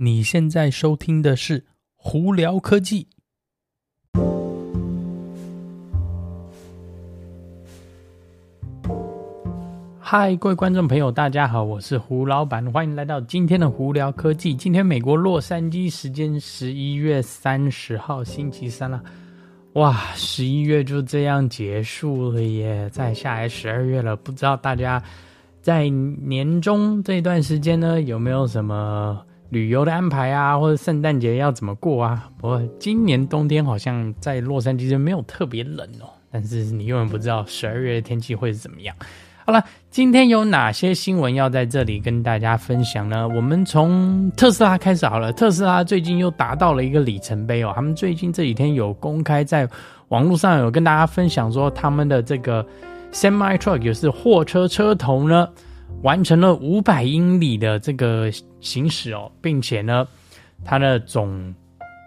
你现在收听的是胡聊科技。嗨，各位观众朋友，大家好，我是胡老板，欢迎来到今天的胡聊科技。今天美国洛杉矶时间十一月三十号星期三了，哇，十一月就这样结束了耶！再下来十二月了，不知道大家在年终这段时间呢，有没有什么旅游的安排啊，或者圣诞节要怎么过啊？不过今年冬天好像在洛杉矶就没有特别冷哦，但是你永远不知道十二月的天气会是怎么样。好了，今天有哪些新闻要在这里跟大家分享呢？我们从特斯拉开始好了。特斯拉最近又达到了一个里程碑哦，他们最近这几天有公开在网络上有跟大家分享说，他们的这个 semi truck 也是货车车头呢，完成了五百英里的这个行驶哦，并且呢，它的总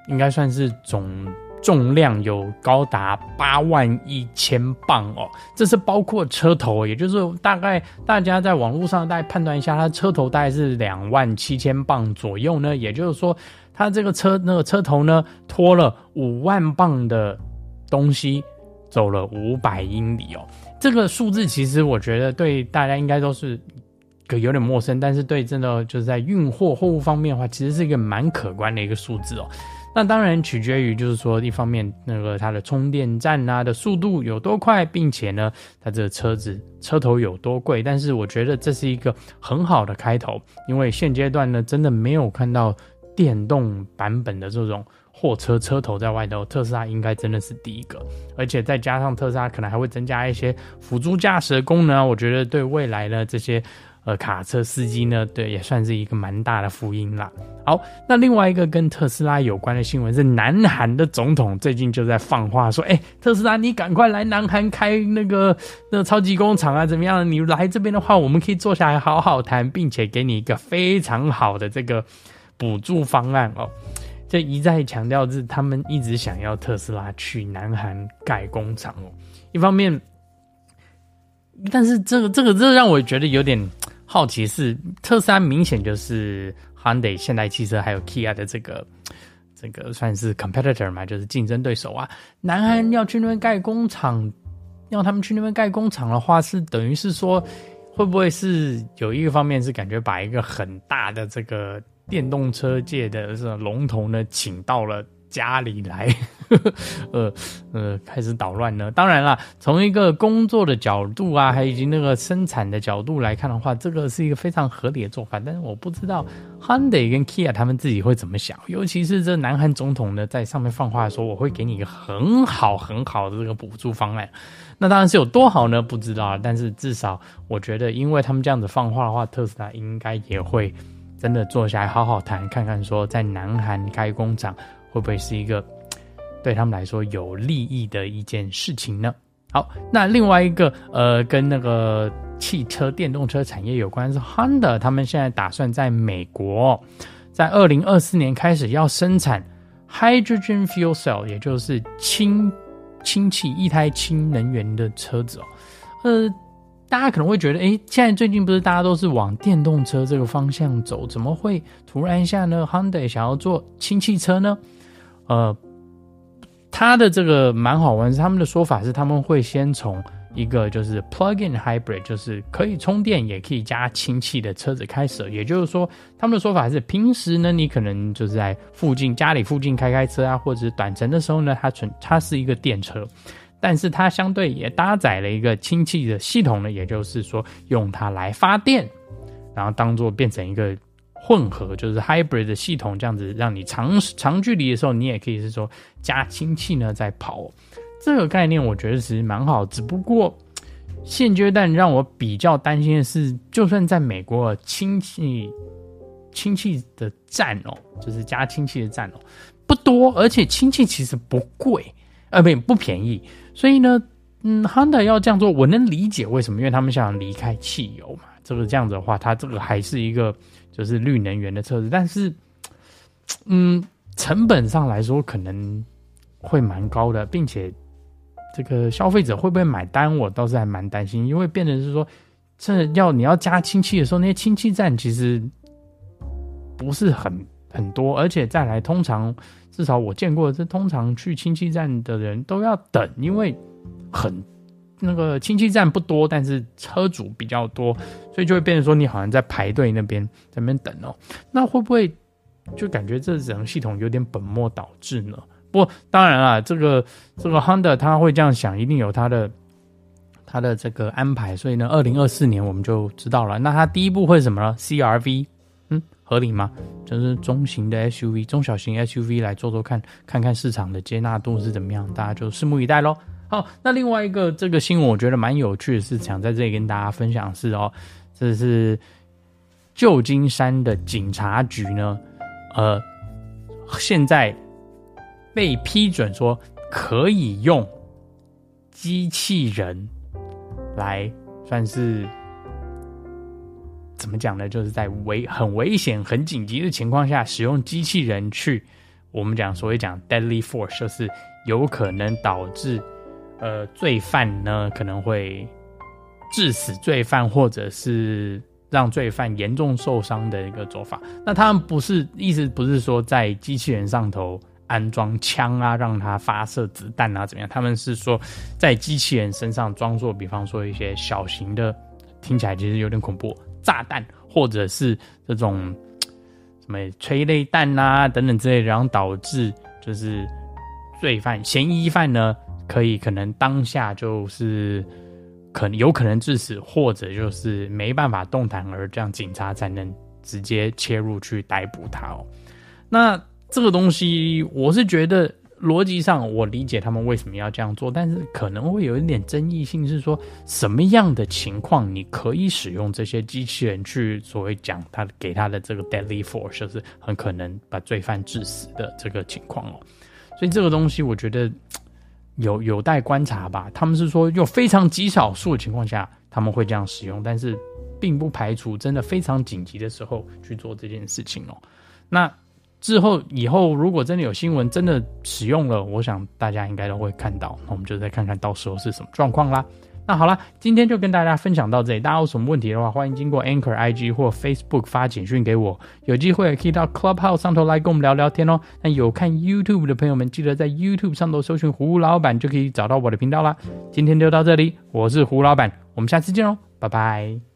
应该算是总。重量有高达八万一千磅哦，这是包括车头，也就是大概大家在网络上大概判断一下，它车头大概是两万七千磅左右呢。也就是说，它这个车那个车头呢，拖了五万磅的东西，走了五百英里哦。这个数字其实我觉得对大家应该都是个有点陌生，但是对真的就是在运货货物方面的话，其实是一个蛮可观的一个数字哦。那当然取决于，就是说，一方面那个它的充电站啊的速度有多快，并且呢，它这个车子车头有多贵。但是我觉得这是一个很好的开头，因为现阶段呢，真的没有看到电动版本的这种货车车头在外头，特斯拉应该真的是第一个。而且再加上特斯拉可能还会增加一些辅助驾驶的功能，我觉得对未来的这些。呃，卡车司机呢，对，也算是一个蛮大的福音啦。好，那另外一个跟特斯拉有关的新闻是，南韩的总统最近就在放话说，哎，特斯拉，你赶快来南韩开那个那超级工厂啊，怎么样？你来这边的话，我们可以坐下来好好谈，并且给你一个非常好的这个补助方案哦。这一再强调是他们一直想要特斯拉去南韩盖工厂哦。一方面，但是这个这个这让我觉得有点。好奇是特斯拉明显就是 Hyundai 现代汽车还有 Kia 的这个这个算是 competitor 嘛，就是竞争对手啊。南韩要去那边盖工厂，要他们去那边盖工厂的话，是等于是说，会不会是有一个方面是感觉把一个很大的这个电动车界的这种龙头呢，请到了。家里来，呃呃，开始捣乱呢。当然了，从一个工作的角度啊，还以及那个生产的角度来看的话，这个是一个非常合理的做法。但是我不知道 Hyundai 跟 Kia 他们自己会怎么想。尤其是这南韩总统呢，在上面放话说，我会给你一个很好很好的这个补助方案。那当然是有多好呢？不知道。但是至少我觉得，因为他们这样子放话的话，特斯拉应该也会真的坐下来好好谈，看看说在南韩开工厂。会不会是一个对他们来说有利益的一件事情呢？好，那另外一个呃，跟那个汽车电动车产业有关是 Honda，他们现在打算在美国，在二零二四年开始要生产 Hydrogen Fuel Cell，也就是氢氢气液态氢能源的车子哦。呃，大家可能会觉得，诶，现在最近不是大家都是往电动车这个方向走，怎么会突然一下呢？Hyundai 想要做氢汽车呢？呃，他的这个蛮好玩，是他们的说法是他们会先从一个就是 plug-in hybrid，就是可以充电也可以加氢气的车子开始。也就是说，他们的说法是平时呢，你可能就是在附近家里附近开开车啊，或者是短程的时候呢，它纯它是一个电车，但是它相对也搭载了一个氢气的系统呢，也就是说用它来发电，然后当做变成一个。混合就是 hybrid 的系统，这样子让你长长距离的时候，你也可以是说加氢气呢在跑，这个概念我觉得其实蛮好。只不过现阶段让我比较担心的是，就算在美国氢气氢气的站哦，就是加氢气的站哦不多，而且氢气其实不贵，呃不不便宜，所以呢，嗯，Honda 要这样做，我能理解为什么，因为他们想离开汽油嘛。这个这样子的话，它这个还是一个。就是绿能源的车子，但是，嗯，成本上来说可能会蛮高的，并且这个消费者会不会买单，我倒是还蛮担心，因为变成是说，这要你要加氢气的时候，那些氢气站其实不是很很多，而且再来，通常至少我见过，这通常去氢气站的人都要等，因为很那个氢气站不多，但是车主比较多，所以就会变成说你好像在排队那边在那边等哦。那会不会就感觉这整个系统有点本末倒置呢？不过当然了，这个这个 Honda 他会这样想，一定有他的他的这个安排。所以呢，二零二四年我们就知道了。那他第一步会什么呢？CRV。合理吗？就是中型的 SUV、中小型 SUV 来做做看，看看市场的接纳度是怎么样，大家就拭目以待喽。好，那另外一个这个新闻，我觉得蛮有趣的是，想在这里跟大家分享是哦，这是旧金山的警察局呢，呃，现在被批准说可以用机器人来算是。怎么讲呢？就是在危很危险、很紧急的情况下，使用机器人去，我们讲所谓讲 deadly force，就是有可能导致呃罪犯呢可能会致死罪犯，或者是让罪犯严重受伤的一个做法。那他们不是意思不是说在机器人上头安装枪啊，让它发射子弹啊怎么样？他们是说在机器人身上装作，比方说一些小型的，听起来其实有点恐怖。炸弹，或者是这种什么催泪弹啊等等之类，然后导致就是罪犯嫌疑犯呢，可以可能当下就是可能有可能致死，或者就是没办法动弹，而这样警察才能直接切入去逮捕他哦。那这个东西，我是觉得。逻辑上，我理解他们为什么要这样做，但是可能会有一点争议性，是说什么样的情况你可以使用这些机器人去所谓讲他给他的这个 deadly force，就是很可能把罪犯致死的这个情况哦。所以这个东西我觉得有有待观察吧。他们是说有非常极少数的情况下他们会这样使用，但是并不排除真的非常紧急的时候去做这件事情哦。那。之后以后如果真的有新闻真的使用了，我想大家应该都会看到。那我们就再看看到时候是什么状况啦。那好啦，今天就跟大家分享到这里。大家有什么问题的话，欢迎经过 Anchor IG 或 Facebook 发简讯给我。有机会可以到 Clubhouse 上头来跟我们聊聊天哦。那有看 YouTube 的朋友们，记得在 YouTube 上头搜寻胡老板，就可以找到我的频道啦。今天就到这里，我是胡老板，我们下次见喽，拜拜。